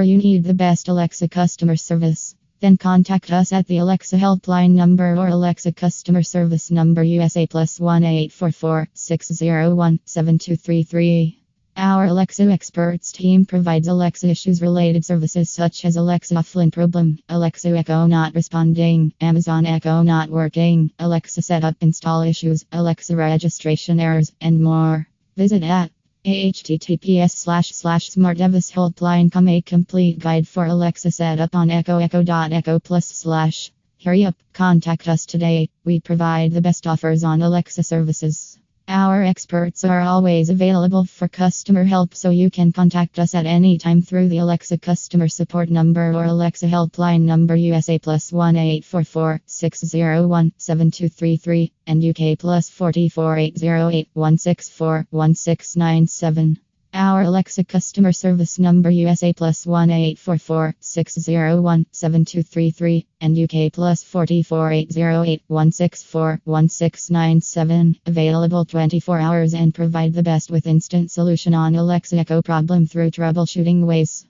or you need the best Alexa customer service, then contact us at the Alexa helpline number or Alexa customer service number USA plus 1 844 601 7233. Our Alexa experts team provides Alexa issues related services such as Alexa offline problem, Alexa Echo not responding, Amazon Echo not working, Alexa setup install issues, Alexa registration errors, and more. Visit at https slash slash smartdevicehelpline.com a complete guide for Alexa setup on Echo Echo dot Echo Plus slash. Hurry up, contact us today. We provide the best offers on Alexa services. Our experts are always available for customer help, so you can contact us at any time through the Alexa customer support number or Alexa helpline number USA plus 1 844 601 7233 and UK plus 44 808 164 1697. Our Alexa customer service number USA plus 1 844 601 7233 and UK plus 44 808 164 1697. Available 24 hours and provide the best with instant solution on Alexa Echo problem through troubleshooting ways.